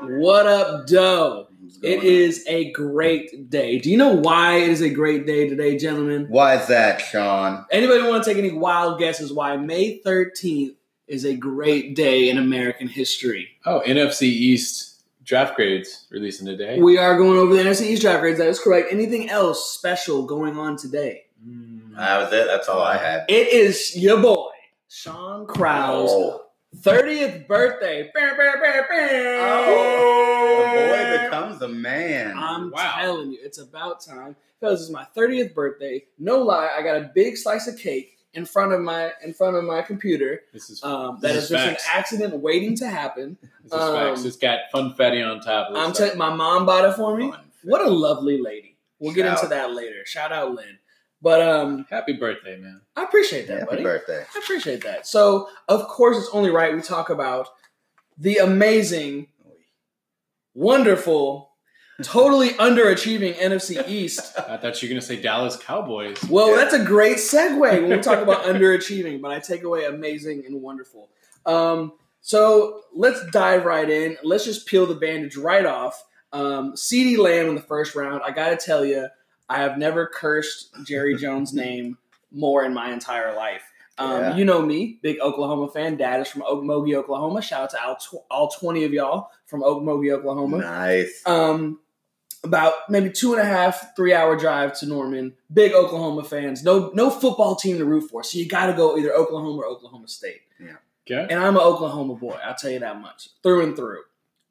What up, Doe? What's going It on? is a great day. Do you know why it is a great day today, gentlemen? Why is that, Sean? Anybody want to take any wild guesses why May 13th is a great day in American history? Oh, NFC East draft grades releasing today. We are going over the NFC East draft grades. That is correct. Anything else special going on today? Mm. That was it. That's all I had. It is your boy, Sean Krause. Oh, 30th birthday. Bah. the boy becomes a man. I'm Wow. telling you, it's about time. Because it's my 30th birthday. No lie, I got a big slice of cake in front of my in front of my computer. This is Um, This that is is just facts. an accident waiting to happen. this is facts. um, It's got funfetti on top. Looks I'm like. telling my mom bought it for me. Fun. What a lovely lady. We'll get into that later. Shout out Lynn. But um, Happy birthday, man. I appreciate that, Happy buddy. birthday. I appreciate that. So, of course, it's only right we talk about the amazing, wonderful, totally underachieving NFC East. I thought you were gonna say Dallas Cowboys. Well, Yeah. that's a great segue when we talk about underachieving, but I take away amazing and wonderful. Um, so let's dive right in. Let's just peel the bandage right off. Um, CeeDee Lamb in the first round. I got to tell you, I have never cursed Jerry Jones' name more in my entire life. Um, Yeah. You know me, big Oklahoma fan. Dad is from Okmulgee, Oklahoma. Shout out to all, tw- all 20 of y'all from Okmulgee, Oklahoma Nice. um, about maybe two and a half, three hour drive to Norman. Big Oklahoma fans. No, no football team to root for. So you got to go either Oklahoma or Oklahoma State. Yeah. Okay. And I'm an Oklahoma boy. I'll tell you that much, through and through.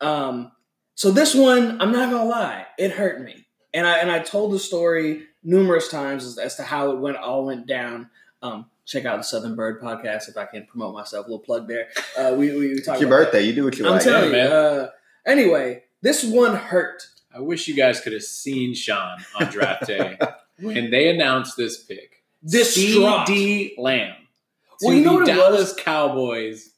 Um, so this one, I'm not gonna lie, it hurt me, and I and I told the story numerous times as, as to how it went all went down. Um, check out the Southern Bird podcast if I can promote myself. A little plug there. Uh, we we, we talk It's your about that. birthday. You do what you want. I'm like. telling you. man. Uh, anyway, this one hurt. I wish you guys could have seen Sean on draft day when they announced this pick. Distraught. CeeDee Lamb. Well, you know the what it Dallas Cowboys.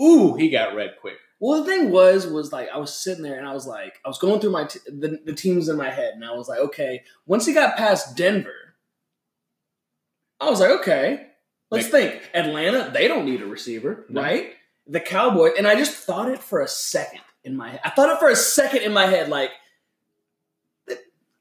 Ooh, he got red quick. Well, the thing was, was like I was sitting there and I was like, I was going through my t- the, the teams in my head, and I was like, okay. Once he got past Denver, I was like, okay, let's think. Atlanta, they don't need a receiver, No. right? The Cowboys, and I just thought it for a second in my head. I thought it for a second in my head, like they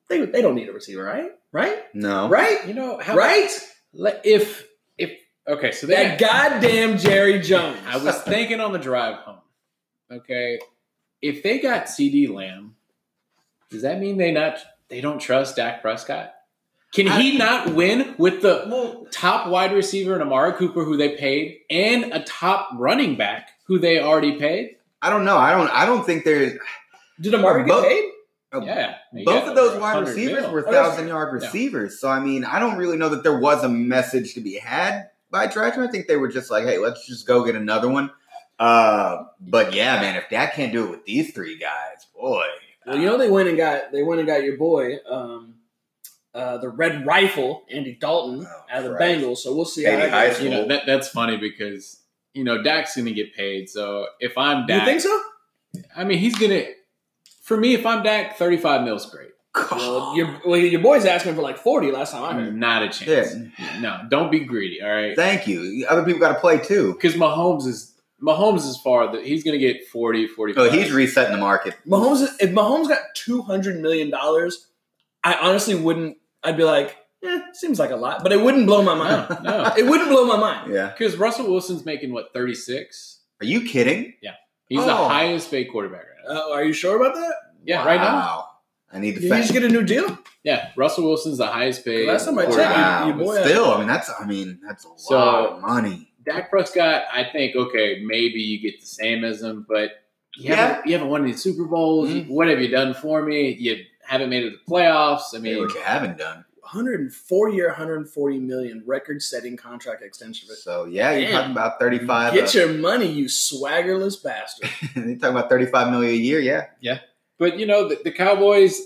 they, they don't need a receiver, right? Right? No. Right? You know how Right? Let- If if okay, so they That goddamn Jerry Jones. I was thinking on the drive home. Okay, if they got CeeDee Lamb, does that mean they not they don't trust Dak Prescott? Can he not win with the well, top wide receiver in Amari Cooper, who they paid, and a top running back who they already paid? I don't know. I don't. I don't think there's. did Amari get Both- paid? Oh, yeah, Both of those wide receivers mil. were Oh, thousand yard receivers. So I mean, I don't really know that there was a message to be had by Treasure. I think they were just like, hey, let's just go get another one. Uh, but yeah, man, if Dak can't do it with these three guys, boy. Well, you know they went and got they went and got your boy, um, uh, the Red Rifle, Andy Dalton, Oh, out of the Bengals. So we'll see Katie how that High goes. School. You know that that's funny because you know Dak's gonna get paid. So if I'm Dak, You think so? I mean he's gonna. For me, if I'm Dak, 35 mil's great. Well, your well, your boy's asking for like forty last time I heard. Not a chance. No, don't be greedy. All right, Thank you. Other people got to play too. because Mahomes is Mahomes is far. that He's gonna get 40, 45. Oh, he's resetting the market. Mahomes, if Mahomes got two hundred million dollars, I honestly wouldn't. I'd be like, eh, seems like a lot, but it wouldn't blow my mind. no, no, it wouldn't blow my mind. Yeah. because Russell Wilson's making what 36. Are you kidding? Yeah, he's the Oh. highest paid quarterback right now. Uh, are you sure about that? Yeah, right now. I need to Did he just get a new deal? Yeah, Russell Wilson's the highest paid. Last time I checked, quarterback. Wow. your boy- still, I mean, that's. I mean, that's a So- lot of money. Dak Prescott, I think okay, maybe you get the same as him, but you Yeah. haven't, you haven't won any Super Bowls. Mhm. What have you done for me? You haven't made it to the playoffs. I I mean, mean, what you haven't done. 104 year, 140 million record setting contract extension. So yeah, you're Damn. talking about thirty-five. Get uh, your money, you swaggerless bastard. you're talking about thirty-five million a year. Yeah. Yeah. but you know the, the Cowboys,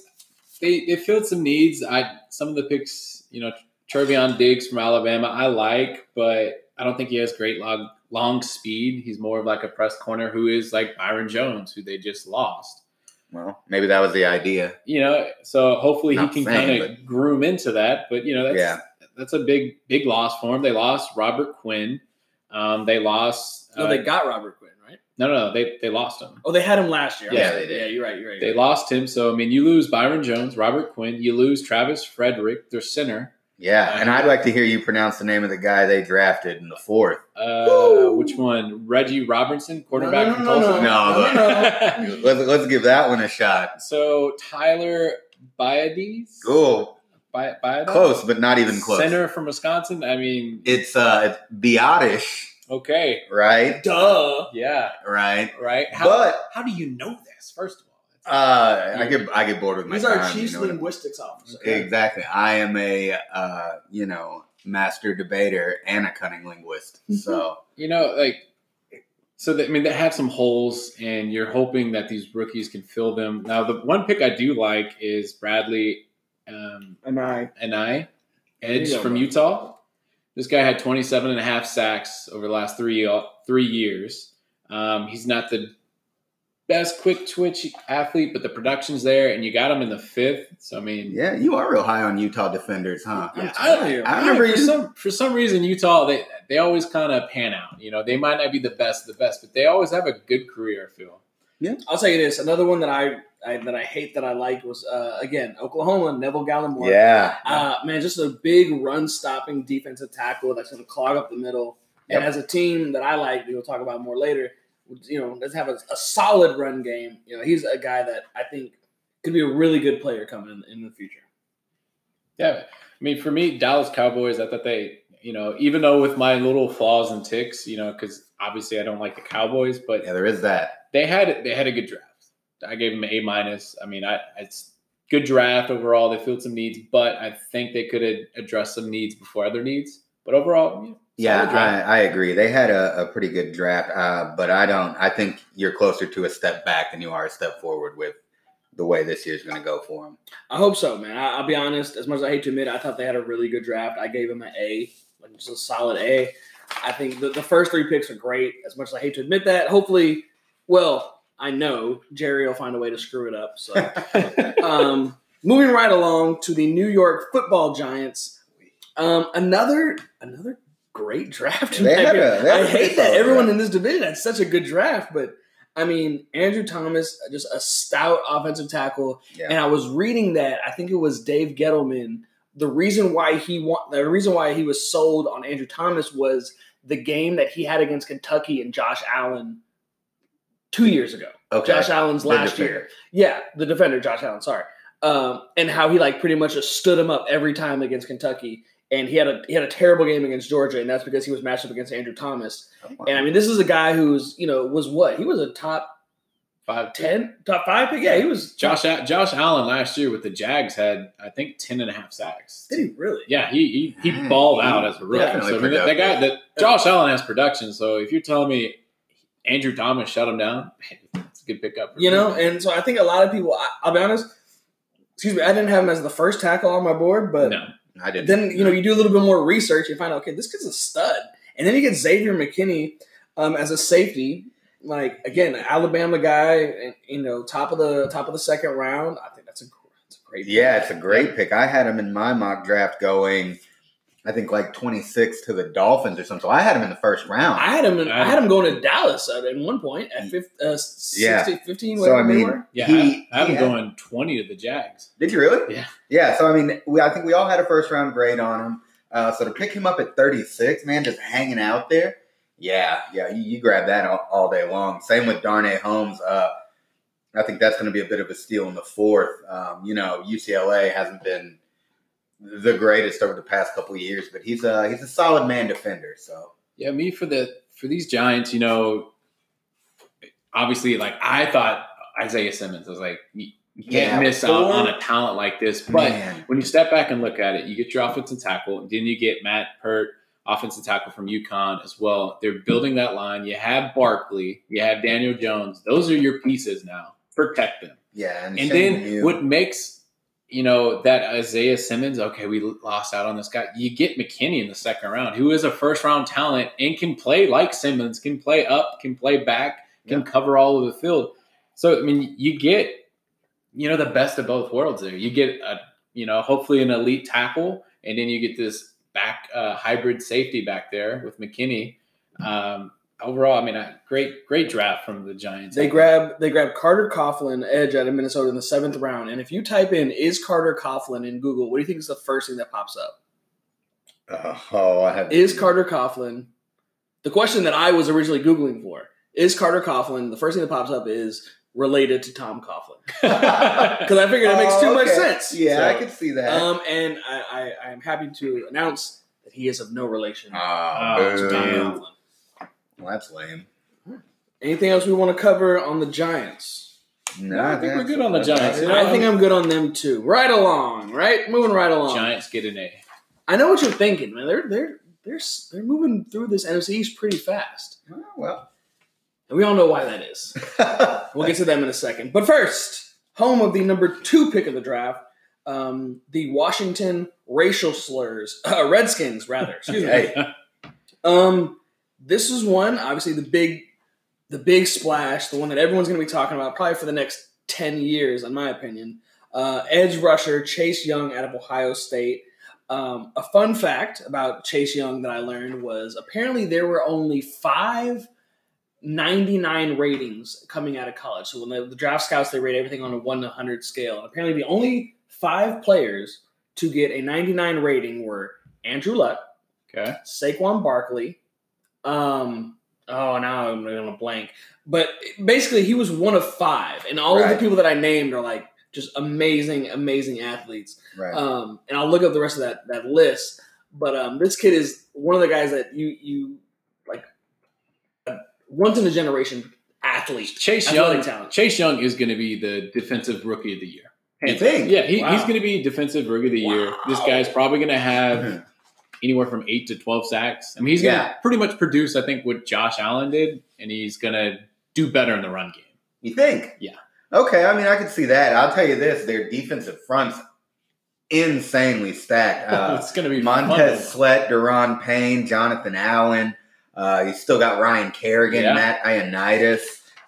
they they filled some needs. I some of the picks, you know, Trevon Diggs from Alabama, I like, but I don't think he has great long long speed. He's more of like a press corner who is like Byron Jones, who they just lost. Well, maybe that was the idea. You know, so hopefully he can kind of groom into that. But you know, that's Yeah. that's a big big loss for them. They lost Robert Quinn. Um, they lost. No, uh, they got Robert Quinn, right? no, no, no, they they lost him. Oh, they had him last year. I'm Yeah, sorry. they did. Yeah, you're right. You're right. They lost him. So I mean, you lose Byron Jones, Robert Quinn. You lose Travis Frederick, their center. Yeah, and I'd like to hear you pronounce the name of the guy they drafted in the fourth. Uh, which one? Reggie Robinson, quarterback no, from no, Tulsa. no, no. Let's let's give that one a shot. so Tyler Biades. Cool, Bi- Biades? close, but not even close. Center from Wisconsin. I mean, It's uh, it's Biotish, okay, right? Duh. yeah, Right. right. How, But how do you know this? First of all, uh, I get I get bored with my He's our time, chief you know linguistics officer. Exactly. I am a uh, you know master debater and a cunning linguist. So you know, like, so that, I mean, they have some holes, and you're hoping that these rookies can fill them. Now, the one pick I do like is Bradley um, And I. and I, Edge go, from bro. Utah. This guy had 27 and a half sacks over the last three three years. Um, he's not the best quick twitch athlete, but the production's there, and you got him in the fifth. So I mean, yeah, you are real high on Utah defenders, huh? I'm Yeah, telling you. I remember for some for some reason Utah they they always kind of pan out. You know, they might not be the best of the best, but they always have a good career. I feel. Yeah, I'll tell you this. Another one that I, I that I hate that I liked was uh, again Oklahoma Neville Gallimore. Yeah. Uh, man, just a big run stopping defensive tackle that's going to clog up the middle. And as a team that I like, we'll talk about more later. You know, does have a, a solid run game. You know, he's a guy that I think could be a really good player coming in, in the future. Yeah, I mean, for me, Dallas Cowboys. I thought they, you know, even though with my little flaws and ticks, you know, because obviously I don't like the Cowboys, but Yeah, there is that. they had they had a good draft. I gave them A minus. I mean, I it's good draft overall. They filled some needs, but I think they could have addressed some needs before other needs. But overall, yeah, Yeah. I, I agree. They had a, a pretty good draft, uh, but I don't. I think you're closer to a step back than you are a step forward with the way this year's going to go for them. I hope so, man. I, I'll be honest. As much as I hate to admit, it, I thought they had a really good draft. I gave them an A, like just a solid A. I think the, the first three picks are great. As much as I hate to admit that, hopefully, well, I know Jerry will find a way to screw it up. So, um, moving right along to the New York Football Giants. Um, another another great draft. They had a- they had I hate that everyone in this division had such a good draft, but I mean, Andrew Thomas, just a stout offensive tackle. Yeah. And I was reading that I think it was Dave Gettleman. The reason why he want the reason why he was sold on Andrew Thomas was the game that he had against Kentucky and Josh Allen two years ago. Okay. Josh Allen's last year. Yeah, the defender, Josh Allen. Sorry, um, and how he like pretty much just stood him up every time against Kentucky. And he had a he had a terrible game against Georgia, and that's because he was matched up against Andrew Thomas. And I mean, this is a guy who's you know was what he was a top five ten, top five pick. Yeah, he was. Josh A- Josh Allen last year with the Jags had I think 10 and a half sacks. Did he really? Yeah, he he, he balled he- out as a rookie. definitely So I mean, that, that guy, that Josh Allen has production. So if you're telling me Andrew Thomas shut him down, it's a good pickup. for You me. know, and so I think a lot of people. I, I'll be honest. Excuse me, I didn't have him as the first tackle on my board, but no, I didn't. then you know you do a little bit more research You find out okay this kid's a stud and then you get xavier mckinney um, as a safety like again alabama guy and you know top of the top of the second round i think that's a, that's a great yeah, it's a great pick. I had him in my mock draft going, I think like 26 to the Dolphins or something. So I had him in the first round. i had him in, i had him going to dallas at, at one point at 50, uh, 60, Yeah. 15 So, whatever I they mean- were yeah, He- I, I have him he had- going 20 to the Jags. Did you really? Yeah. Yeah. So I mean, we, I think we all had a first round grade on him. Uh, so to pick him up at 36, man, just hanging out there. Yeah, yeah, you, you grab that all, all day long. Same with Darnay Holmes. Uh, I think that's going to be a bit of a steal in the fourth. Um, you know, UCLA hasn't been the greatest over the past couple of years, but he's a he's a solid man defender. So Yeah, me for the for these Giants, you know, obviously, like I thought Isaiah Simmons. I was like, you, you can't Yeah, miss out on a talent like this. But man, when you step back and look at it, you get your offensive tackle, and then you get Matt Peart, offensive tackle from UConn as well. They're building that line. You have Barkley, you have Daniel Jones. Those are your pieces now. Protect them. yeah, and, And then Mew- what makes you know that Isaiah Simmons? Okay, we lost out on this guy. You get McKinney in the second round, who is a first round talent and can play like Simmons, can play up, can play back, can cover all of the field. So I mean, you get you know the best of both worlds there. You get a you know hopefully an elite tackle, and then you get this back uh, hybrid safety back there with McKinney. Um, overall, I mean, a great great draft from the Giants. They grab they grab Carter Coughlin, edge out of Minnesota in the seventh round. And if you type in "is Carter Coughlin" in Google, what do you think is the first thing that pops up? Oh, I have. Is Carter Coughlin the question that I was originally googling for? Is Carter Coughlin the first thing that pops up is related to Tom Coughlin? Because I figured it makes too Oh, much sense. Yeah, So, I could see that. Um, and I, I, I am happy to announce that he is of no relation Oh, to Tom Coughlin. Well, that's lame. Anything else we want to cover on the Giants? No, No, I think we're good on the Giants. that's- I think I'm good on them too. Right along, right? Moving right along. Giants get an A. I know what you're thinking, man. They're they're they're they're moving through this NFC East pretty fast, Oh, well. and we all know why that is. We'll get to them in a second. But first, home of the number two pick of the draft, um, the Washington racial slurs, uh, Redskins, rather. Excuse me. Um, this is one, obviously the big, the big splash, the one that everyone's going to be talking about probably for the next ten years, in my opinion. Uh, edge rusher Chase Young out of Ohio State. Um, a fun fact about Chase Young that I learned was apparently there were only five 99 ratings coming out of college. So when the, the draft scouts they rate everything on a one to hundred scale. And apparently the only five players to get a 99 rating were Andrew Luck, Okay. Saquon Barkley. Um, oh, now I'm going to blank. But basically, he was one of five, and all of the people that I named are like just amazing, amazing athletes. right. Um, and I'll look up the rest of that that list. But um, this kid is one of the guys that you you like a once in a generation athlete. Chase Young. talent. Chase Young is going to be the defensive rookie of the year. You Hands think? Yeah, he, Wow. he's going to be defensive rookie of the year. This guy's probably going to have Mhm. Anywhere from eight to twelve sacks. I mean, he's going to Yeah. pretty much produce, I think, what Josh Allen did, and he's going to do better in the run game. You think? Yeah. Okay, I mean, I can see that. I'll tell you this: their defensive front's insanely stacked. Uh, it's going to be fun. Montez Sweat, Daron Payne, Jonathan Allen. Uh, you still got Ryan Kerrigan, Yeah. Matt Ioannidis.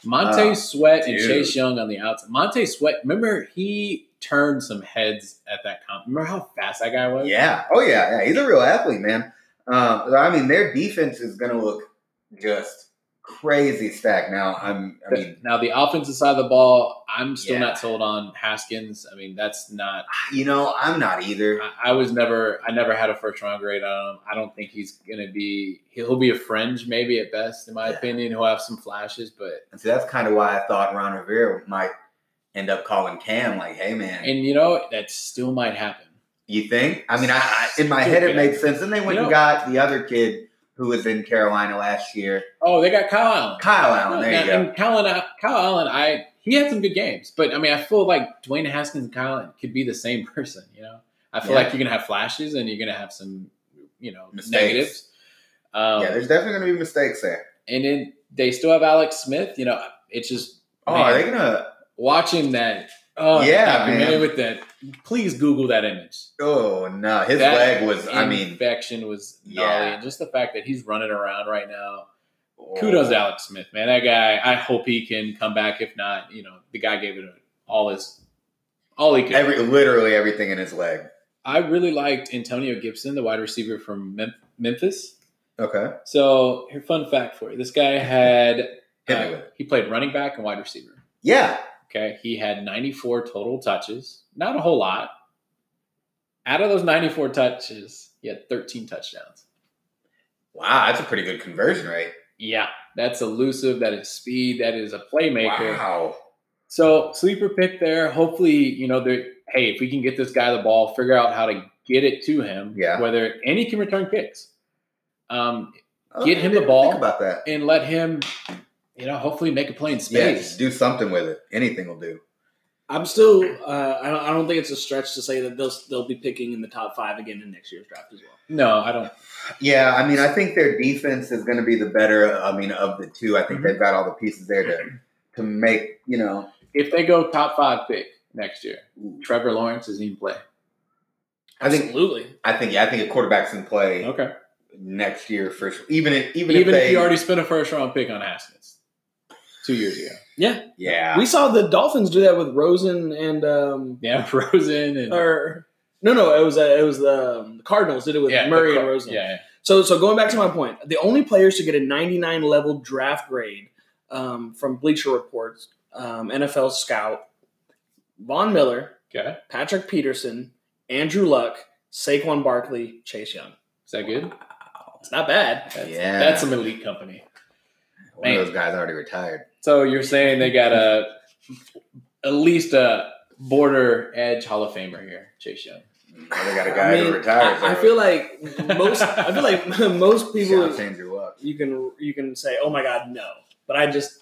Monte Oh, Sweat and. Chase Young on the outside. Monte Sweat, remember he turned some heads at that comp. Remember how fast that guy was? Yeah. Oh yeah. Yeah. He's a real athlete, man. Um, I mean, their defense is going to look just crazy stacked. Now, I'm. I mean, now the offensive side of the ball, I'm still Yeah. not sold on Haskins. I mean, that's not. you know, I'm not either. I, I was never. I never had a first round grade on him. I don't think he's going to be. He'll be a fringe, maybe at best, in my Yeah. opinion. He'll have some flashes, but And so that's kind of why I thought Ron Rivera might end up calling Cam, like, "Hey, man, and you know that still might happen. you think?" I mean, I, I in my head it made sense. And they went You and know- got the other kid who was in Carolina last year, Oh, they got Kyle Allen. Kyle Allen. There you go. and Kyle, Allen, Kyle Allen, I he had some good games, but I mean, I feel like Dwayne Haskins and Kyle Allen could be the same person. You know, I feel Yeah. like you're gonna have flashes and you're gonna have some, you know, Mistakes. negatives. Um, yeah, there's definitely to be mistakes there. and then they still have Alex Smith. You know, it's just Oh, man, are they gonna? Watching that. Oh, Yeah, documentary man. with that. Please Google that image. Oh no, his That leg was. I mean, infection was gnarly, Yeah. and just the fact that he's running around right now. oh. Kudos Alex Smith, man. That guy. I hope he can come back. If not, you know, the guy gave it all his, all he could. Every literally everything in his leg. I really liked Antonio Gibson, the wide receiver from Mem- Memphis. Okay, So, here, fun fact for you: this guy had uh, he played running back and wide receiver. Yeah, Okay, he had 94 total touches, not a whole lot. Out of those 94 touches, he had 13 touchdowns. wow, that's a pretty good conversion rate. Yeah, that's elusive. That is speed. That is a playmaker. Wow. So sleeper pick there. Hopefully, you know, hey, if we can get this guy the ball, figure out how to get it to him. Yeah. Whether and he can return kicks. Um, Oh, Get him the ball. About that. and let him, you know, hopefully make a play in Yeah, space. just do something with it. Anything will do. I'm still. Uh, I don't. I don't think it's a stretch to say that they'll they'll be picking in the top five again in next year's draft as well. no, I don't. Yeah, I mean, I think their defense is going to be the better. I mean, of the two, I think Mhm. they've got all the pieces there to to make. You know, If they go top five pick next year, Trevor Lawrence is in play. I think. Absolutely. I think. Yeah, I think a quarterback's in play Okay. next year first. Even if even, Even, if if, they, you already spent a first round pick on Haskins two years ago. yeah, yeah. We saw the Dolphins do that with Rosen and um, Yeah, Rosen and or No, no, it was uh, it was the, um, the Cardinals did it with Yeah, Murray the and Rosen. Yeah, yeah. So, so going back to my point, the only players to get a 99 level draft grade um, from Bleacher Reports, um, NFL Scout, Von Miller, Okay. Patrick Peterson, Andrew Luck, Saquon Barkley, Chase Young. Is that good? It's not bad. That's, Yeah. That's some elite company. One of those guys already retired. So you're saying they got a at least a border edge Hall of Famer here, Chase Young. Well, they got a I guy mean, who retired. I, I feel like most. I feel like most people. Shout Andrew Luck. You can you can say, "Oh my God, no," but I just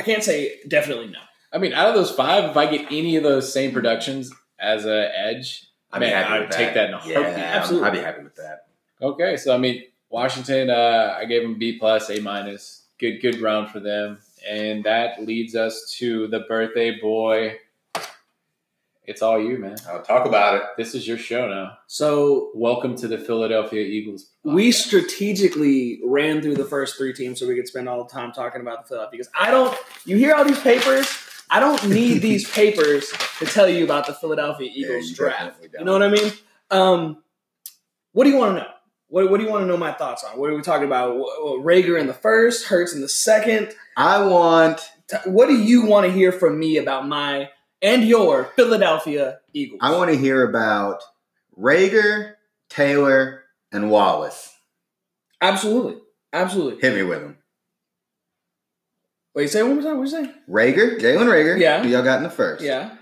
I can't say definitely no. I mean, out of those five, if I get any of those same productions as a edge, I'd be happy I'd with take that in a Yeah, heartbeat. Absolutely. I'd be happy with that. okay. So I mean, Washington, uh, I gave him B plus, A minus. Good, good round for them, and that leads us to the birthday boy. It's all you, man. I'll talk about it. This is your show now. So Welcome to the Philadelphia Eagles. we strategically ran through the first three teams so we could spend all the time talking about the Philadelphia. Because I don't, you hear all these papers. I don't need these papers to tell you about the Philadelphia Eagles you draft. You know what I mean? Um, what do you want to know? What, what do you want to know my thoughts on? What are we talking about? Reagor in the first, Hurts in the second. I want What do you want to hear from me about my and your Philadelphia Eagles? I want to hear about Reagor, Taylor, and Wallace. absolutely, absolutely. Hit me with them. Wait, say it one more time. What you say? Reagor, Jalen Reagor. Yeah. Who y'all got in the first. Yeah.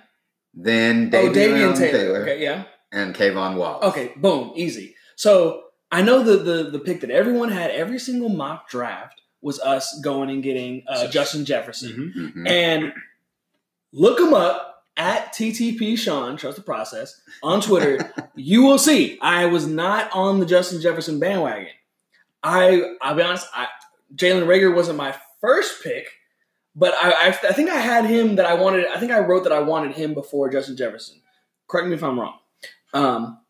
Then Oh, Davion Taylor. Taylor, Okay, yeah. and K'Von Wallace. Okay, boom, easy. So I know the the the pick that everyone had every single mock draft was us going and getting uh, Justin Jefferson, Mhm. Mhm. and look him up at TTP Sean Trust the Process on Twitter. you will see I was not on the Justin Jefferson bandwagon. I I'll be honest, I, Jalen Reagor wasn't my first pick. But I, I, I think I had him that I wanted. I think I wrote that I wanted him before Justin Jefferson. Correct me if I'm wrong. Um,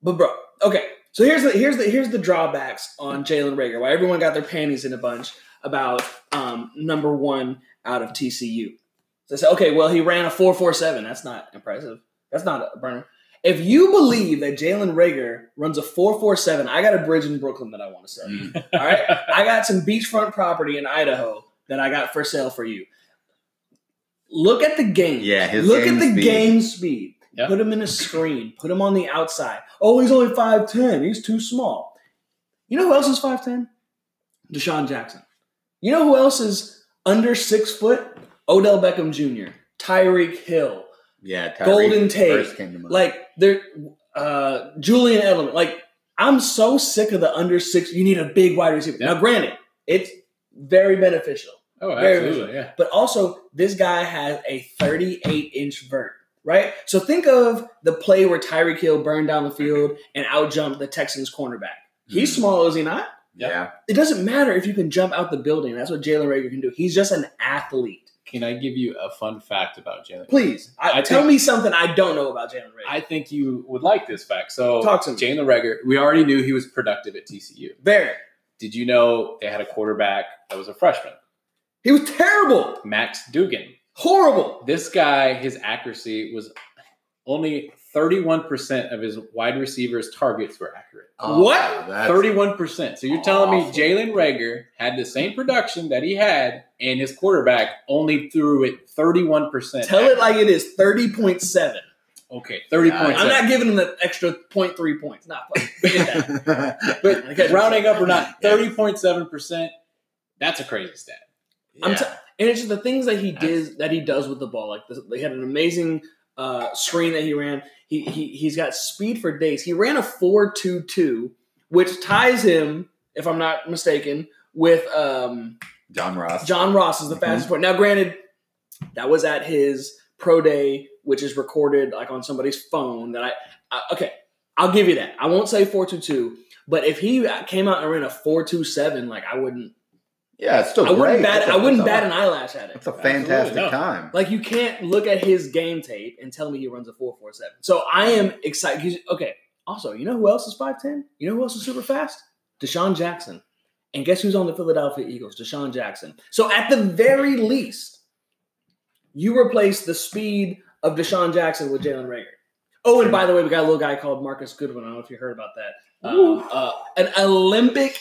but bro, okay. So here's the here's the here's the drawbacks on Jalen Reagor. Why everyone got their panties in a bunch about um, number one out of TCU. So they say, okay, well he ran a four four seven. That's not impressive. That's not a burner. If you believe that Jalen Reagor runs a four four seven, I got a bridge in Brooklyn that I want to sell. Mm. All right, I got some beachfront property in Idaho that I got for sale for you. Look at the game. Yeah, his Look game at the speed. game speed. Yeah. Put him in a screen. Put him on the outside. Oh, he's only five ten. He's too small. You know who else is five ten? DeSean Jackson. You know who else is under six foot? Odell Beckham Jr. Tyreek Hill. Yeah, Tyreek Golden Tate. first came to mind. Like they're uh, Julian Edelman. Like I'm so sick of the under six. You need a big wide receiver. Yeah. Now, granted, it's very beneficial, Oh, Very absolutely. Yeah. but also this guy has a 38 inch vert. Right, so think of the play where Tyreek Hill burned down the field and outjumped the Texans cornerback. He's Mhm. small, is he not? yeah, It doesn't matter if you can jump out the building. That's what Jalen Reagor can do. He's just an athlete. Can I give you a fun fact about Jalen? Please, I, I tell think- me something I don't know about Jalen Reagor. I think you would like this fact. So, Talk to me. Jalen Reagor, we already knew he was productive at TCU. Very. Did you know they had a quarterback that was a freshman, He was terrible, Max Duggan? Horrible. This guy, his accuracy was only 31% of his wide receivers' targets were accurate. Oh, what? Oh, that's- 31%. So you're telling me. Jalen Reagor had the same production that he had, and his quarterback only threw it 31%. Tell it like it is. Thirty point seven. Okay, 30.7. I'm not giving him the extra 0.3 points. Not forget but rounding up or not, 30.7%, that's a crazy stat. I'm t- and it's just the things that he did that he does with the ball. Like this, they had an amazing uh, screen that he ran. He, he he's got speed for days. He ran a four two two, which ties him, if I'm not mistaken, with um, John Ross. John Ross is the Mhm. fastest point. Now, granted, that was at his pro day, which is recorded like on somebody's phone. That I, I okay, I'll give you that. I won't say four two two, but if he came out and ran a four two seven, like I wouldn't, yeah, it's still I wouldn't great. bat, That's a- I wouldn't that's bat an eyelash at it. It's a fantastic no. time. Like you can't look at his game tape and tell me he runs a four four seven. So I am excited. Okay. Also, you know who else is five ten? You know who else is super fast? DeSean Jackson. And guess who's on the Philadelphia Eagles? DeSean Jackson. So at the very least, you replace the speed of DeSean Jackson with Jalen Reagor. Oh, and by the way, we got a little guy called Marcus Goodwin. I don't know if you heard about that. Um, uh, an Olympic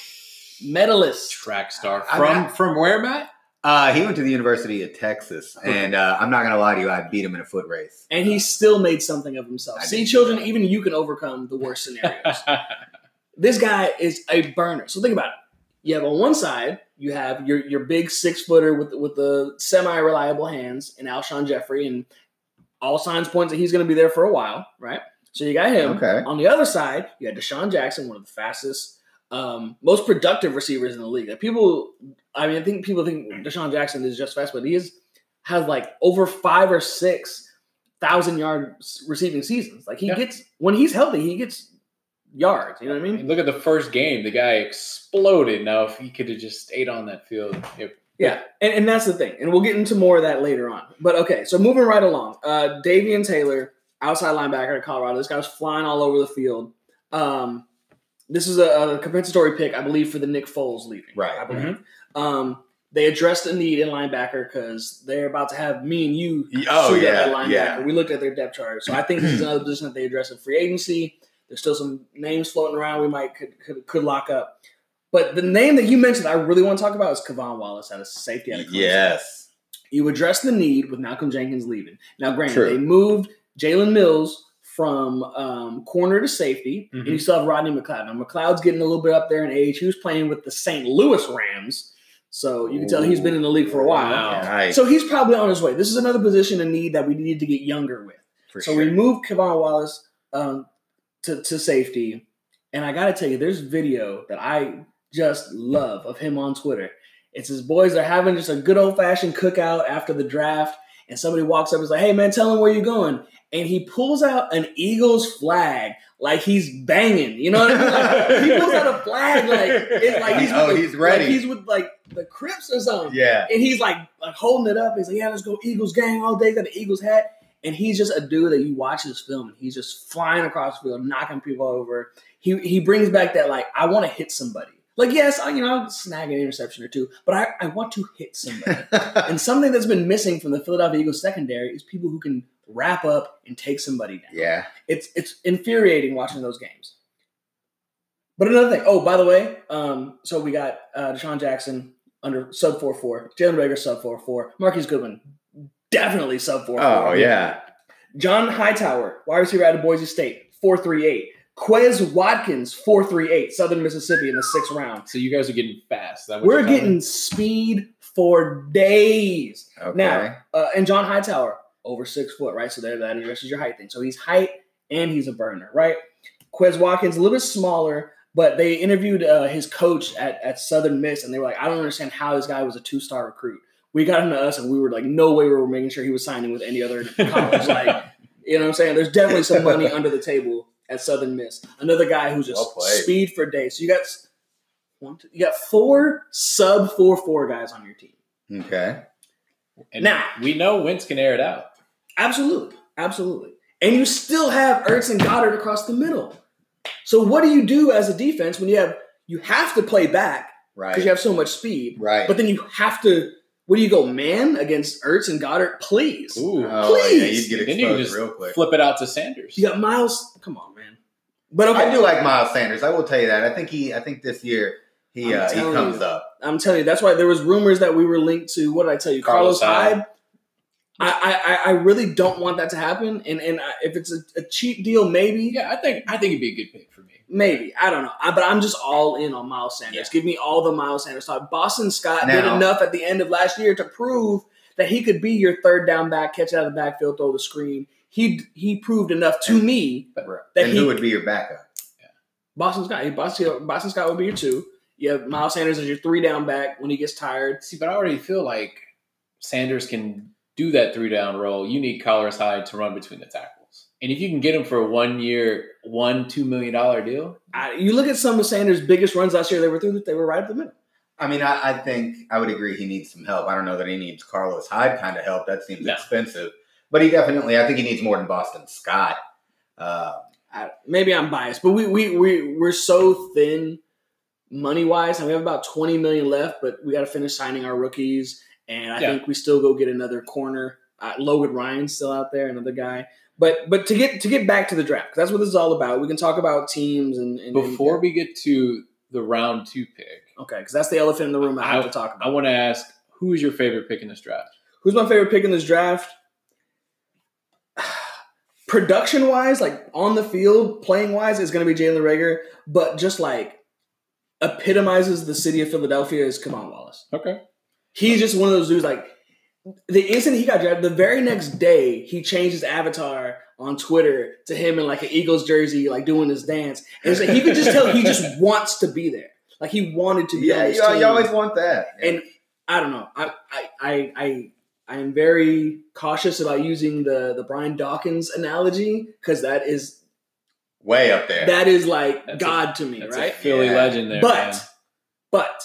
medalist. Track star I from got- from where, Matt? Uh, he went to the University of Texas, and uh, I'm not gonna lie to you, I beat him in a foot race. And he still made something of himself. I See, did. children, even you can overcome the worst scenarios. this guy is a burner. So think about it. You have on one side, you have your your big six footer with with the semi reliable hands in Alshon Jeffery, and all signs point that he's going to be there for a while, right? So you got him. Okay. On the other side, you had DeSean Jackson, one of the fastest, um, most productive receivers in the league. Like people, I mean, I think people think DeSean Jackson is just fast, but he is has like over five or six thousand yard receiving seasons. Like he Yeah. gets when he's healthy, he gets yards. You know what I I mean? mean, look at the first game. The guy exploded. Now, if he could have just stayed on that field, it, Yeah, and, and that's the thing, and we'll get into more of that later on. But okay, so moving right along, uh, Davion Taylor, outside linebacker at Colorado. This guy was flying all over the field. Um, this is a, a compensatory pick, I believe, for the Nick Foles leaving. Right. I believe. Um, they addressed a need in linebacker because they're about to have me and you Oh, shoot yeah, at linebacker. yeah. We looked at their depth chart, so I think this is another position that they address in free agency. There's still some names floating around we might could could, could lock up. But the name that you mentioned, I really want to talk about is K'Von Wallace out of safety. Out of Clemson. Yes. You address the need with Malcolm Jenkins leaving. Now, granted, True. they moved Jalen Mills from um, corner to safety, and Mhm. you still have Rodney McLeod. Now, McLeod's getting a little bit up there in age. He was playing with the St. Louis Rams, so you can tell he's been in the league for a while. Wow. Nice. So he's probably on his way. This is another position in need that we need to get younger with. For so sure. we moved Kevon Wallace um, to, to safety. And I got to tell you, there's video that I just love of him on Twitter. It's his boys are having just a good old fashioned cookout after the draft. And somebody walks up and is like, hey, man, tell him where you're going. And he pulls out an Eagles flag like he's banging. You know what I mean? Like, he pulls out a flag like, it's like he's, Oh, the- he's ready. Like he's with like the Crips or something yeah. and he's like, like holding it up. He's like, "Yeah, let's go Eagles gang all day." Got the Eagles hat, and he's just a dude that you watch his film, and he's just flying across the field, knocking people over. He he brings back that like, I want to hit somebody. Like, yes, I, you know, I'll snag an interception or two, but I, I want to hit somebody. and something that's been missing from the Philadelphia Eagles secondary is people who can wrap up and take somebody down yeah. it's it's infuriating watching those games. But another thing, oh, by the way, um, so we got uh, DeSean Jackson under sub four four, Jalen Reagor sub four four, Marquise Goodwin definitely sub four four. Oh yeah. John Hightower, wide receiver out of Boise State, four three eight. Quez Watkins, four three eight, Southern Mississippi in the sixth round. so you guys are getting fast. That what We're you're telling me? getting speed for days. Okay. Now, uh, and John Hightower, over six foot, right? So there, that addresses your height thing. So he's height and he's a burner, right? Quez Watkins, a little bit smaller, but they interviewed uh, his coach at, at Southern Miss, and they were like, I don't understand how this guy was a two star recruit. We got him to us, and we were like, no way we were making sure he was signing with any other college. like, you know what I'm saying? There's definitely some money under the table at Southern Miss. Another guy who's just Well speed for days. So you got one, two, you got four sub four four guys on your team. Okay. And Now- we know Wentz can air it out. Absolutely, absolutely. And you still have Ertz and Goedert across the middle. So what do you do as a defense when you have you have to play back Right. because you have so much speed, right. but then you have to. What do you go man against Ertz and Goedert? Please, Ooh. oh, yeah, please. you'd get then you can just real quick. flip it out to Sanders. you got Miles. Come on, man. But okay, I do like Miles Sanders. I will tell you that. I think he. I think this year he uh, he comes you. up. I'm telling you, that's why there was rumors that we were linked to. What did I tell you, Carlos, Carlos Hyde. I, I I really don't want that to happen. And and I- if it's a, a cheap deal, maybe. Yeah, I think I think it'd be a good pick for me. Maybe I don't know, I, but I'm just all in on Miles Sanders. Give me all the Miles Sanders talk. Boston Scott did enough at the end of last year to prove that he could be your third down back, catch out of the backfield, throw the screen. He he proved enough to me that and he who would be your backup? Boston Scott. Boston, Boston Scott would be your two. You have Miles Sanders as your three down back when he gets tired. See, but I already feel like Sanders can do that three down role. You need Carlos Hyde to run between the tackles, and if you can get him for a one year, one two million dollar deal, I, you look at some of Sanders' biggest runs last year; they were through. They were right up the middle. I mean, I, I think I would agree he needs some help. I don't know that he needs Carlos Hyde kind of help. That seems No. expensive. But he definitely, I think he needs more than Boston Scott. Uh, I, maybe I'm biased, but we we we we're so thin money wise, and we have about 20 million left. But we got to finish signing our rookies, and I Yeah. think we still go get another corner. Uh, Logan Ryan's still out there, another guy. But but to get to get back to the draft, 'cause that's what this is all about. We can talk about teams and, and Before we get to the round two pick, okay, because that's the elephant in the room I have I- to talk I want to ask who is your favorite pick in this draft? Who's my favorite pick in this draft? Production wise, like on the field, playing wise, is going to be Jalen Reagor. But just like epitomizes the city of Philadelphia is Kevon Wallace. Okay. He's just one of those dudes. Like the instant he got drafted, the very next day he changed his avatar on Twitter to him in like an Eagles jersey, like doing his dance. And it's like, he could just tell he just wants to be there. Like he wanted to be on Yeah, this you, team. you always want that. And I don't know. I I I I, I am very cautious about using the the Brian Dawkins analogy because that is way up there. that is like That's a- God to me, That's right? a Philly Yeah. legend there. but man. but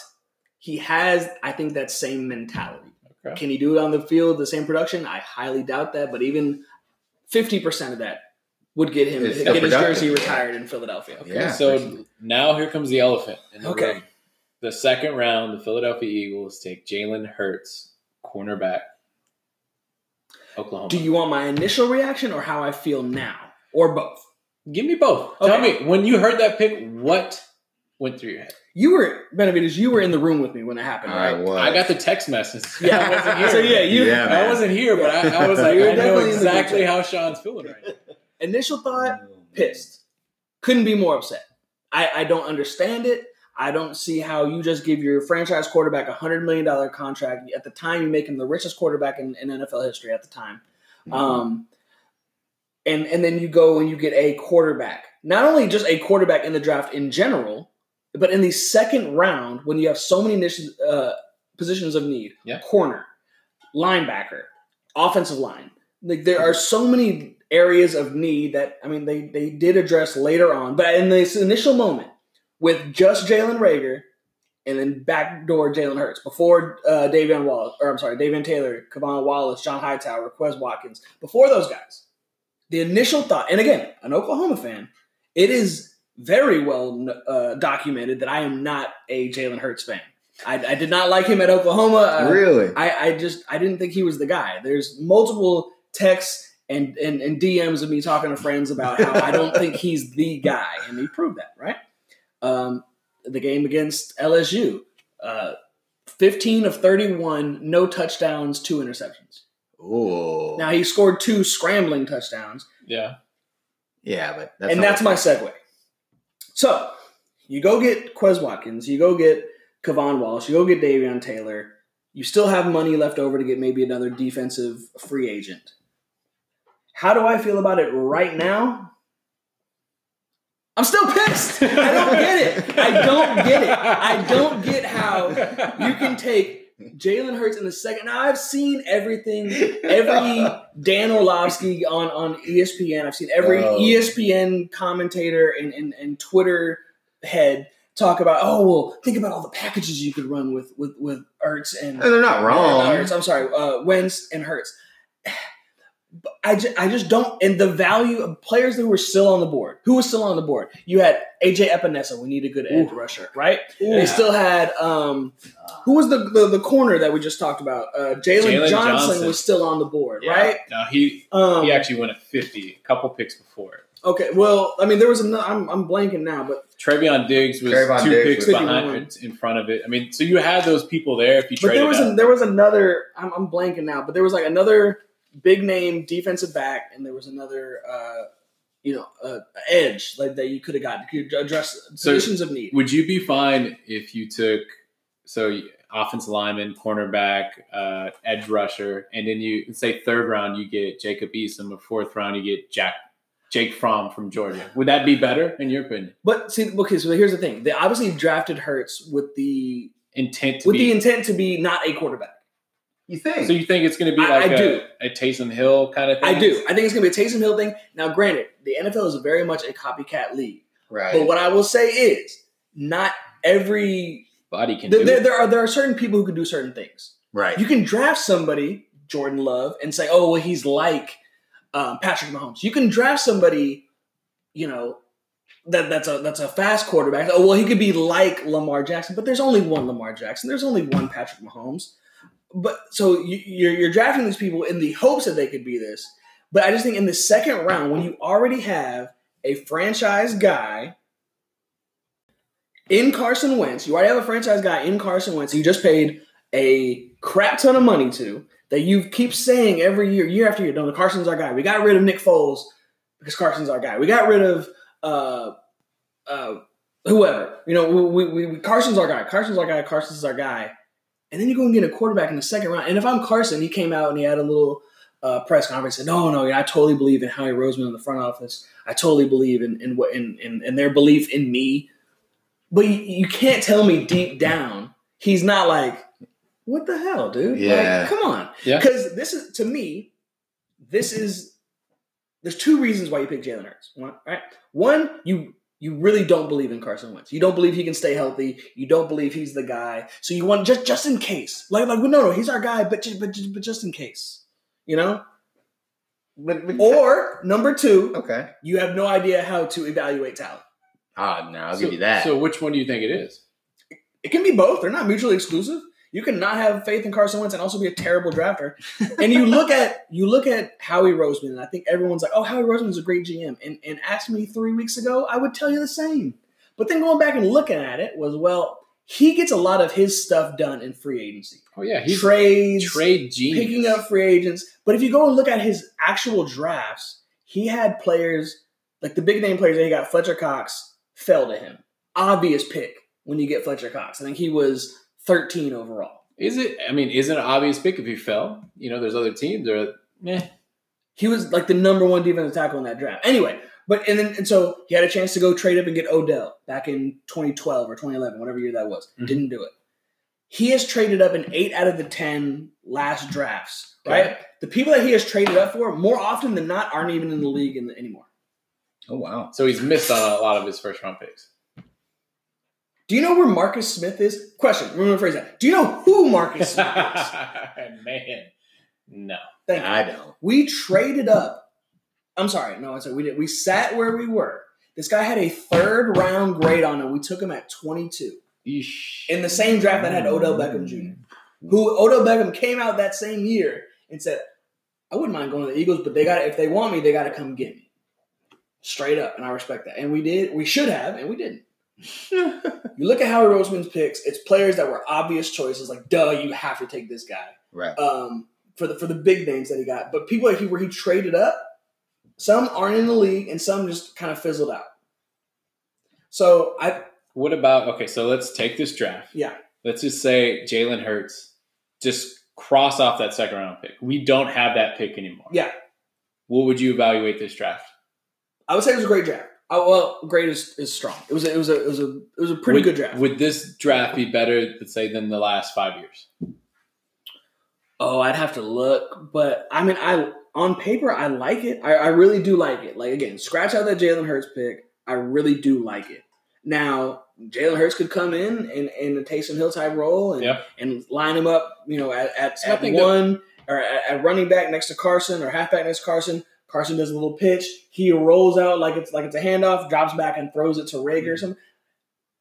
he has I think that same mentality. Okay. Can he do it on the field, the same production? I highly doubt that. But even fifty percent of that would get him It's get his productive, jersey yeah. retired in Philadelphia. Yeah, so sure. now here comes the elephant in the Okay. room. The second round, the Philadelphia Eagles take Jalen Hurts, cornerback, Oklahoma. Do you want my initial reaction or how I feel now, or both? Give me both. Tell me when you heard that pick, what went through your head? You were Benavides. You were in the room with me when it happened, I right? was. I got the text message. Yeah. I wasn't here. So yeah, you Yeah, I man. wasn't here, but I, I was like, You're I know definitely in the exactly chat. how Sean's feeling right now. initial thought pissed. Couldn't be more upset. I, I don't understand it. I don't see how you just give your franchise quarterback a hundred million dollar contract. At the time, you make him the richest quarterback in, in NFL history at the time. Um, and and then you go and you get a quarterback. Not only just a quarterback in the draft in general, but in the second round when you have so many niches, uh, positions of need, Yeah. corner, linebacker, offensive line. Like there are so many areas of need that I mean they they did address later on, but in this initial moment with just Jalen Reagor and then backdoor Jalen Hurts before uh, Davion Wallace or I'm sorry Davion Taylor, K'Von Wallace, John Hightower, Quez Watkins before those guys. The initial thought, and again, an Oklahoma fan, it is very well uh, documented that I am not a Jalen Hurts fan. I, I did not like him at Oklahoma. Uh, really? I, I just I didn't think he was the guy. There's multiple texts and, and, and DMs of me talking to friends about how I don't think he's the guy, and he proved that, right? Um, the game against LSU, uh, 15 of 31, no touchdowns, two interceptions. Ooh. Now he scored two scrambling touchdowns, Yeah. yeah, but that's and not that's my segue. So you go get Quez Watkins, you go get K'Von Wallace, you go get Davion Taylor. You still have money left over to get maybe another defensive free agent. How do I feel about it right now? I'm still pissed. I don't get it. I don't get it. I don't get how you can take Jalen Hurts in the second. Now I've seen everything, every Dan Orlovsky on, on ESPN. I've seen every Oh. ESPN commentator and, and, and Twitter head talk about, oh well, think about all the packages you could run with with with Hurts and And they're not wrong. Hurts, I'm sorry, uh, Wentz and Hurts. But I just, I just don't. And the value of players who were still on the board. Who was still on the board? You had AJ Epenesa. We need a good edge rusher, right? They still had um, who was the, the the corner that we just talked about? Uh, Jalen Jaylon Johnson, Johnson. was still on the board, Yeah. right? No, he Um, he actually went at fifty, a couple picks before. Okay, well, I mean, there was another. I'm, I'm blanking now, but Trevon Diggs was Trayvon two Diggs picks was- behind in front of it. I mean, so you had those people there if you but traded there was up. a, there was another. I'm, I'm blanking now, but there was like another big name defensive back, and there was another, uh, you know, uh, edge like that you could have gotten to address So- positions of need. Would you be fine if you took so offensive lineman, cornerback, uh, edge rusher, and then you say third round you get Jacob Eason, or fourth round you get Jack Jake Fromm from Georgia? Would that be better in your opinion? But see, okay, so here's the thing: they obviously drafted Hurts with the Intent with be. the intent to be not a quarterback. You think? so you think it's going to be like I a, do. a Taysom Hill kind of thing? I do. I think it's going to be a Taysom Hill thing. Now, granted, the NFL is very much a copycat league. right. But what I will say is, not every Body can there, do there, it. there are there are certain people who can do certain things. right. You can draft somebody, Jordan Love, and say, "Oh, well, he's like um, Patrick Mahomes." You can draft somebody, you know, that that's a that's a fast quarterback. Oh, well, he could be like Lamar Jackson, but there's only one Lamar Jackson. There's only one Patrick Mahomes. But so you, you're you're drafting these people in the hopes that they could be this. But I just think in the second round, when you already have a franchise guy in Carson Wentz, you already have a franchise guy in Carson Wentz. You just paid a crap ton of money to that you keep saying every year, year after year. No, Carson's our guy. We got rid of Nick Foles because Carson's our guy. We got rid of uh, uh, whoever. You know, we, we, we Carson's our guy. Carson's our guy. Carson's our guy. And then you go and get a quarterback in the second round. And if I'm Carson, he came out and he had a little uh, press conference and said, "No, no, I totally believe in Howie Roseman in the front office. I totally believe in in what in, in, in their belief in me." But you, you can't tell me deep down he's not like, "What the hell, dude? Yeah. Like, come on." Yeah. Because this is to me, this is there's two reasons why you pick Jalen Hurts. One, right? One, you you really don't believe in Carson Wentz. You don't believe he can stay healthy. You don't believe he's the guy. So you want just just in case, like like well, no no he's our guy, but just, but just, but just in case, you know. But, but- Or number two, okay. you have no idea how to evaluate talent. Ah, no, I'll so, give you that. So which one do you think it is? It can be both. They're not mutually exclusive. You cannot have faith in Carson Wentz and also be a terrible drafter. and you look at you look at Howie Roseman, and I think everyone's like, "Oh, Howie Roseman's a great GM." And and asked me three weeks ago, I would tell you the same. But then going back and looking at it was, well, he gets a lot of his stuff done in free agency, Oh yeah, he's trades, trade genius. picking up free agents. But if you go and look at his actual drafts, he had players like the big name players that he got. Fletcher Cox fell to him. Obvious pick when you get Fletcher Cox. I think he was 13 overall. Is it? I mean, is it an obvious pick if he fell? You know, there's other teams. Or meh. He was like the number one defensive tackle in that draft. Anyway, but and then and so he had a chance to go trade up and get Odell back in 2012 or 2011, whatever year that was. Mhm. Didn't do it. He has traded up in eight out of the 10 last drafts, right? Okay. The people that he has traded up for, more often than not, aren't even in the league in the, anymore. oh wow. So he's missed on a lot of his first round picks. Do you know where Marcus Smith is? Question. I'm going to phrase that. Do you know who Marcus Smith is? Man, no. Thank you. I don't. We traded up. I'm sorry. No, I said we did. We sat where we were. This guy had a third round grade on him. We took him at 22 Yeesh. in the same draft that had Odell Beckham Jr., who Odell Beckham came out that same year and said, "I wouldn't mind going to the Eagles, but they got if they want me, they got to come get me." Straight up, and I respect that. And we did. We should have, and we didn't. You look at Howie Roseman's picks; it's players that were obvious choices. Like, duh, you have to take this guy right. um, for the for the big names that he got. But people like he where he traded up, some aren't in the league, and some just kind of fizzled out. So I What about okay? So let's take this draft. Yeah. Let's just say Jalen Hurts. Just cross off that second round pick. We don't have that pick anymore. Yeah. What would you evaluate this draft? I would say it was a great draft. Oh, well, great is, is strong. It was a, it was a it was a it was a pretty would, good draft. Would this draft be better, let's say, than the last five years? oh, I'd have to look, but I mean, I on paper I like it. I, I really do like it. Like again, scratch out that Jalen Hurts pick. I really do like it. Now Jalen Hurts could come in and in a Taysom Hill type role and Yep. and line him up, you know, at, at, at one or at, at running back next to Carson or halfback next to Carson. Carson does a little pitch. He rolls out like it's like it's a handoff, drops back and throws it to Reagor Mm-hmm. or something.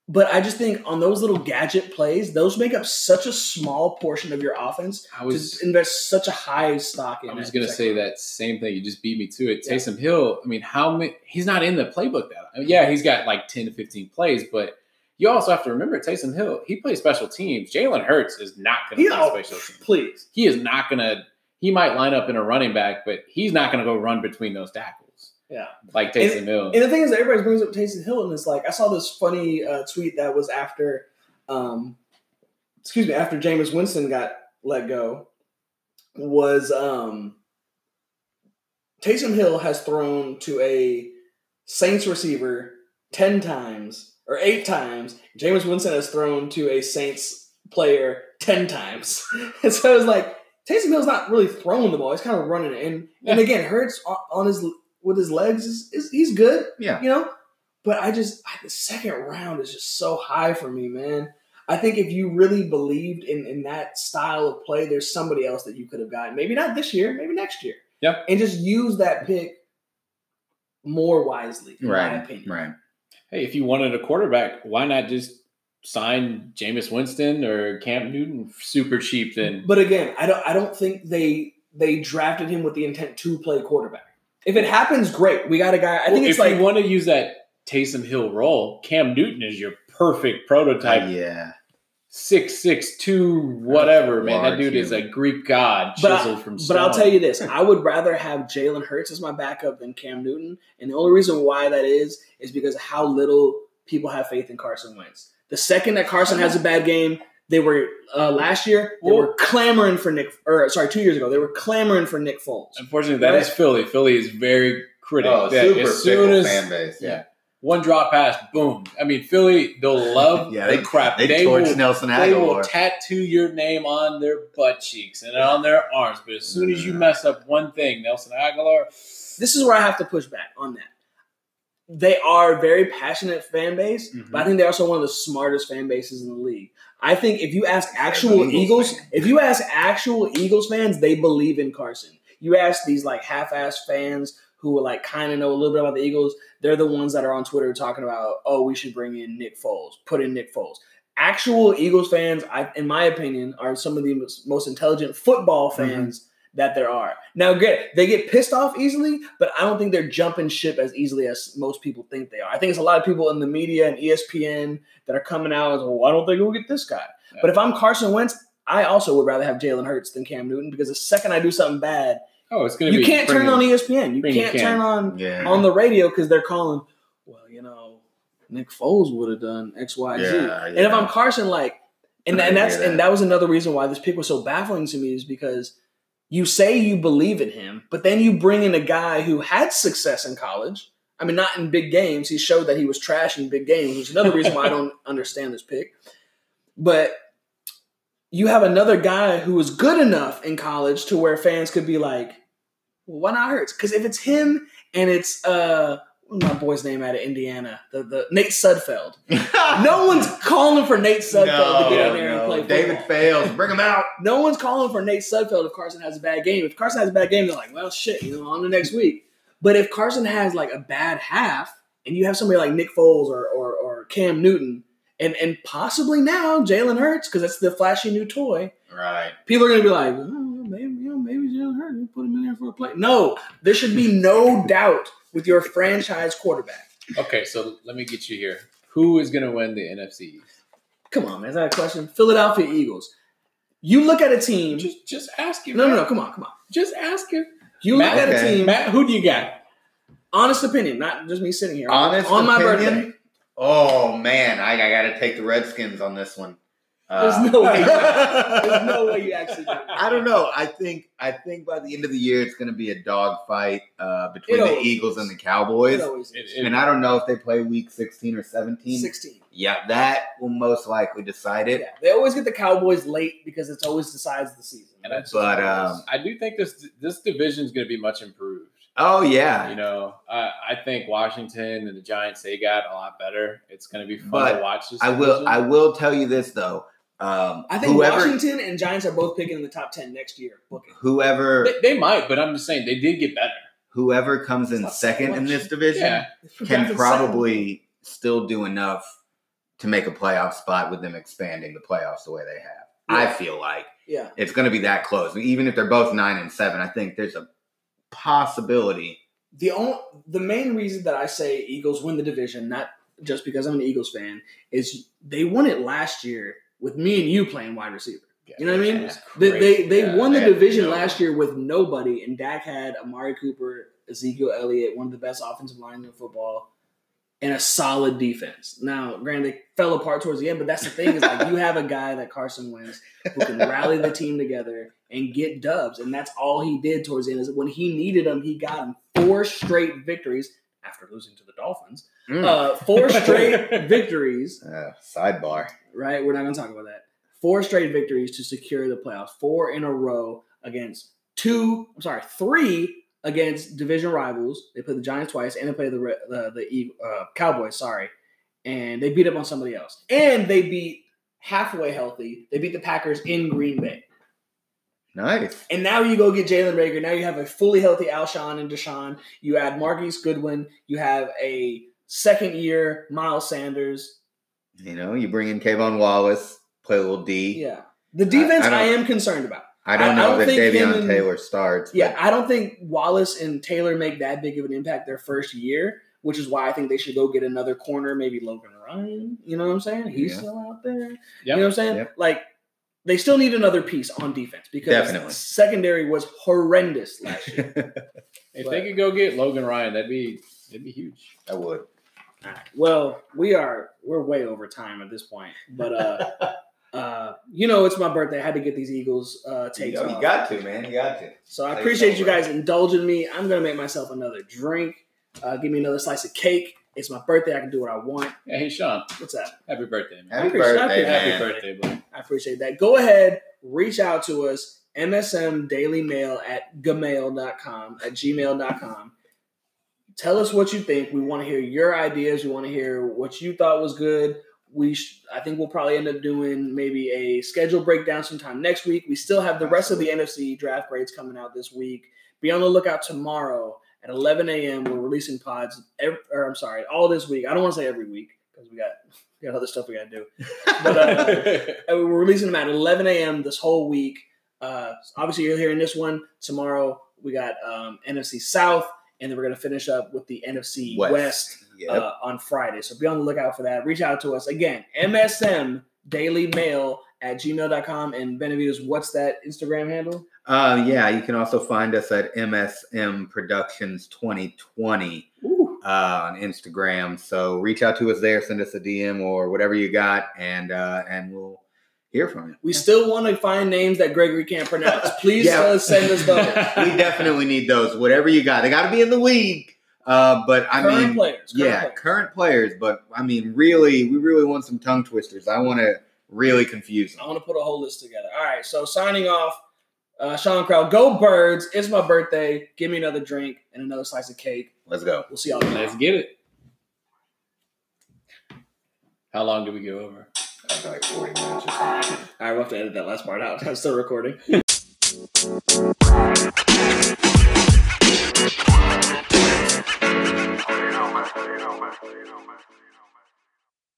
But I just think on those little gadget plays, those make up such a small portion of your offense I was to invest such a high stock in. I was going to say that same thing. You just beat me to it. Yeah. Taysom Hill. I mean, how many? He's not in the playbook that. I mean, yeah, he's got like ten to fifteen plays, but you also have to remember Taysom Hill. He plays special teams. Jalen Hurts is not going to play special teams. please. He is not going to. He might line up in a running back, but he's not going to go run between those tackles Yeah. like Taysom Hill. And the thing is, everybody brings up Taysom Hill, and it's like I saw this funny uh, tweet that was after, um, excuse me, after Jameis Winston got let go, was um, Taysom Hill has thrown to a Saints receiver ten times or eight times. Jameis Winston has thrown to a Saints player ten times, and so it was like Taysom Hill's not really throwing the ball; he's kind of running it. And and again, Hurts on, his with his legs is, is he's good Yeah. you know. But I just I, the second round is just so high for me, man. I think if you really believed in in that style of play, there's somebody else that you could have gotten. Maybe not this year, maybe next year. Yeah. and just use that pick more wisely, in my opinion. Right. hey, if you wanted a quarterback, why not just sign Jameis Winston or Cam Newton super cheap? Then But again, I don't I don't think they they drafted him with the intent to play quarterback. If it happens, great. We got a guy. I Well, think it's if like you want to use that Taysom Hill role, Cam Newton is your perfect prototype. Uh, yeah. Six six two whatever man. That Large dude is a. Greek god But I- chiseled from stone. But stone. I'll tell you this: I would rather have Jalen Hurts as my backup than Cam Newton, and the only reason why that is is because how little people have faith in Carson Wentz. The second that Carson has a bad game, they were uh, last year they Well- were clamoring for Nick, or sorry, two years ago they were clamoring for Nick Foles. Unfortunately, that Right? is Philly. Philly is very critical. Oh, that super as soon as fan base. Yeah. yeah, one drop pass, boom. I mean, Philly, they'll love Yeah, the they crap. They, They, torch will, Nelson they will tattoo your name on their butt cheeks and on their arms. But as soon as you mess up one thing, Nelson Aguilar, This is where I have to push back on that. They are a very passionate fan base, Mhm. but I think they're also one of the smartest fan bases in the league. I think if you ask actual Eagles Eagles, if you ask actual Eagles fans, they believe in Carson. You ask these like half-ass fans who like kind of know a little bit about the Eagles, they're the ones that are on Twitter talking about, oh, we should bring in Nick Foles, put in Nick Foles. Actual Eagles fans, I, in my opinion, are some of the most, most intelligent football fans that there are. Now, good, they get pissed off easily, but I don't think they're jumping ship as easily as most people think they are. I think it's a lot of people in the media and ESPN that are coming out and well, I don't think we'll get this guy. Yeah. But if I'm Carson Wentz, I also would rather have Jalen Hurts than Cam Newton because the second I do something bad, oh, it's going to you be. can't turn on ESPN. You can't Cam. turn on Yeah. on the radio because they're calling. Well, you know, Nick Foles would have done X, Y, Z. Yeah, And if. I'm Carson, like, and, and that's that. and that was another reason why this pick was so baffling to me is because you say you believe in him, but then you bring in a guy who had success in college. I mean, not in big games. He showed that he was trash in big games, which is another reason why I don't understand this pick. But you have another guy who was good enough in college to where fans could be like, well, why not Hurts? Because if it's him and it's uh my boy's name out of Indiana, the the Nate Sudfeld. No one's calling for Nate Sudfeld to get in there and play football. David Fales. Bring him out. No one's calling for Nate Sudfeld if Carson has a bad game. If Carson has a bad game, they're like, well, shit, you know, on the next week. But if Carson has like a bad half, and you have somebody like Nick Foles or or, or Cam Newton, and and possibly now Jalen Hurts because that's the flashy new toy, Right. people are gonna be like, oh, maybe you know, maybe Jalen Hurts, put him in there for a play. No, there should be no doubt with your franchise quarterback. Okay, so let me get you here. Who is going to win the NFC? Come on, man, is that a question? Philadelphia Eagles. You look at a team. Just, just ask him. No, no, man. no. Come on, come on. Just ask him. You Matt, look at a team. Matt, who do you got? honest opinion, not just me sitting here. Honest on my opinion? birthday. Oh man, I, I got to take the Redskins on this one. Uh, There's no way. There's no way you actually. Do. I don't know. I think I think by the end of the year it's going to be a dogfight uh, between It the Eagles is. and the Cowboys. It It- is. it- and I don't know if they play Week 16 or 17. Sixteen. Yeah, that will most likely decide it. Yeah, they always get the Cowboys late because it's always decides the season. And that's But um, I do think this this division is going to be much improved. oh yeah, You know, I, I think Washington and the Giants they got a lot better. It's going to be fun But to watch this. I will. I will tell you this though. Um, I think whoever Washington and Giants are both picking in the top ten next year. Booking. whoever They, they might, but I'm just saying they did get better. whoever comes in It's not so second in this division Yeah, can Drafted probably still do enough to make a playoff spot with them expanding the playoffs the way they have. I feel like. Yeah, it's going to be that close. Even if they're both nine and seven, I think there's a possibility. the only the main reason that I say Eagles win the division, not just because I'm an Eagles fan, is they won it last year with me and you playing wide receiver. You know what I mean? They they, they Yeah, won the division last year with nobody, and Dak had Amari Cooper, Ezekiel Elliott, one of the best offensive lines in football, and a solid defense. Now, granted, they fell apart towards the end, but that's the thing is like you have a guy that Carson Wentz who can rally the team together and get dubs, and that's all he did towards the end. Is when he needed them, he got them four straight victories after losing to the Dolphins. Mm. Uh, four straight victories Uh, sidebar. right? We're not going to talk about that. Four straight victories to secure the playoffs. Four in a row against two. I'm sorry, three against division rivals. They played the Giants twice, and they played the the, the uh, Cowboys. Sorry, and they beat up on somebody else, and they beat halfway healthy. They beat the Packers in Green Bay. Nice. And now you go get Jalen Reagor. Now you have a fully healthy Alshon and DeSean. You add Marquise Goodwin. You have a second year Miles Sanders. You know, you bring in K'Von Wallace, play a little D. Yeah. The defense I I, don't- am concerned about. I don't I- I know don't that Davion and- Taylor starts. but- Yeah, I don't think Wallace and Taylor make that big of an impact their first year, which is why I think they should go get another corner, maybe Logan Ryan. You know what I'm saying? He's Yeah. still out there. Yep. You know what I'm saying? Yep. Like they still need another piece on defense because Definitely. secondary was horrendous last year. If But- they could go get Logan Ryan, that'd be that'd be huge. I would. All right. Well, we are we're way over time at this point, but uh, uh, you know it's my birthday. I had to get these Eagles uh, you, takes know, you got to, man. You got to. So I Say appreciate you bro. guys indulging me. I'm gonna make myself another drink. Uh, give me another slice of cake. It's my birthday. I can do what I want. Yeah, hey Sean, What's up? happy birthday, man. Happy appreciate- I birthday, appreciate- Happy man. birthday, buddy. I appreciate that. Go ahead, reach out to us, MSM Daily Mail at gmail.com, at gmail.com. Tell us what you think. We want to hear your ideas. We want to hear what you thought was good. We, sh- I think we'll probably end up doing maybe a schedule breakdown sometime next week. We still have the rest of the NFC draft grades coming out this week. Be on the lookout tomorrow at 11 a.m. We're releasing pods. Every, or I'm sorry, all this week. I don't want to say every week because we got got other stuff we got to do. But, uh, we're releasing them at 11 a.m. this whole week. Uh, obviously, you're hearing this one tomorrow. We got um, NFC South, and then we're going to finish up with the NFC West, West. Yep. uh, on Friday. So be on the lookout for that. Reach out to us again. MSM Daily Mail at gmail.com. And Benavides, what's that Instagram handle? Uh, yeah, you can also find us at MSM Productions 2020 Ooh. Uh, on Instagram. So reach out to us there, send us a DM or whatever you got, and uh, and we'll hear from you. We still want to find names that Gregory can't pronounce. Please Yeah. send us those. We definitely need those. Whatever you got, they got to be in the league. Uh, but I current mean, players. Current yeah, players. current players. But I mean, really, we really want some tongue twisters. I want to really confuse them. I want to put a whole list together. All right, so signing off, uh, Sean Crowd, go birds. It's my birthday. Give me another drink and another slice of cake. Let's go. We'll see y'all tomorrow. Let's get it. How long do we go over? Like 40 minutes or something. All right, we'll have to edit that last part out. I'm still recording.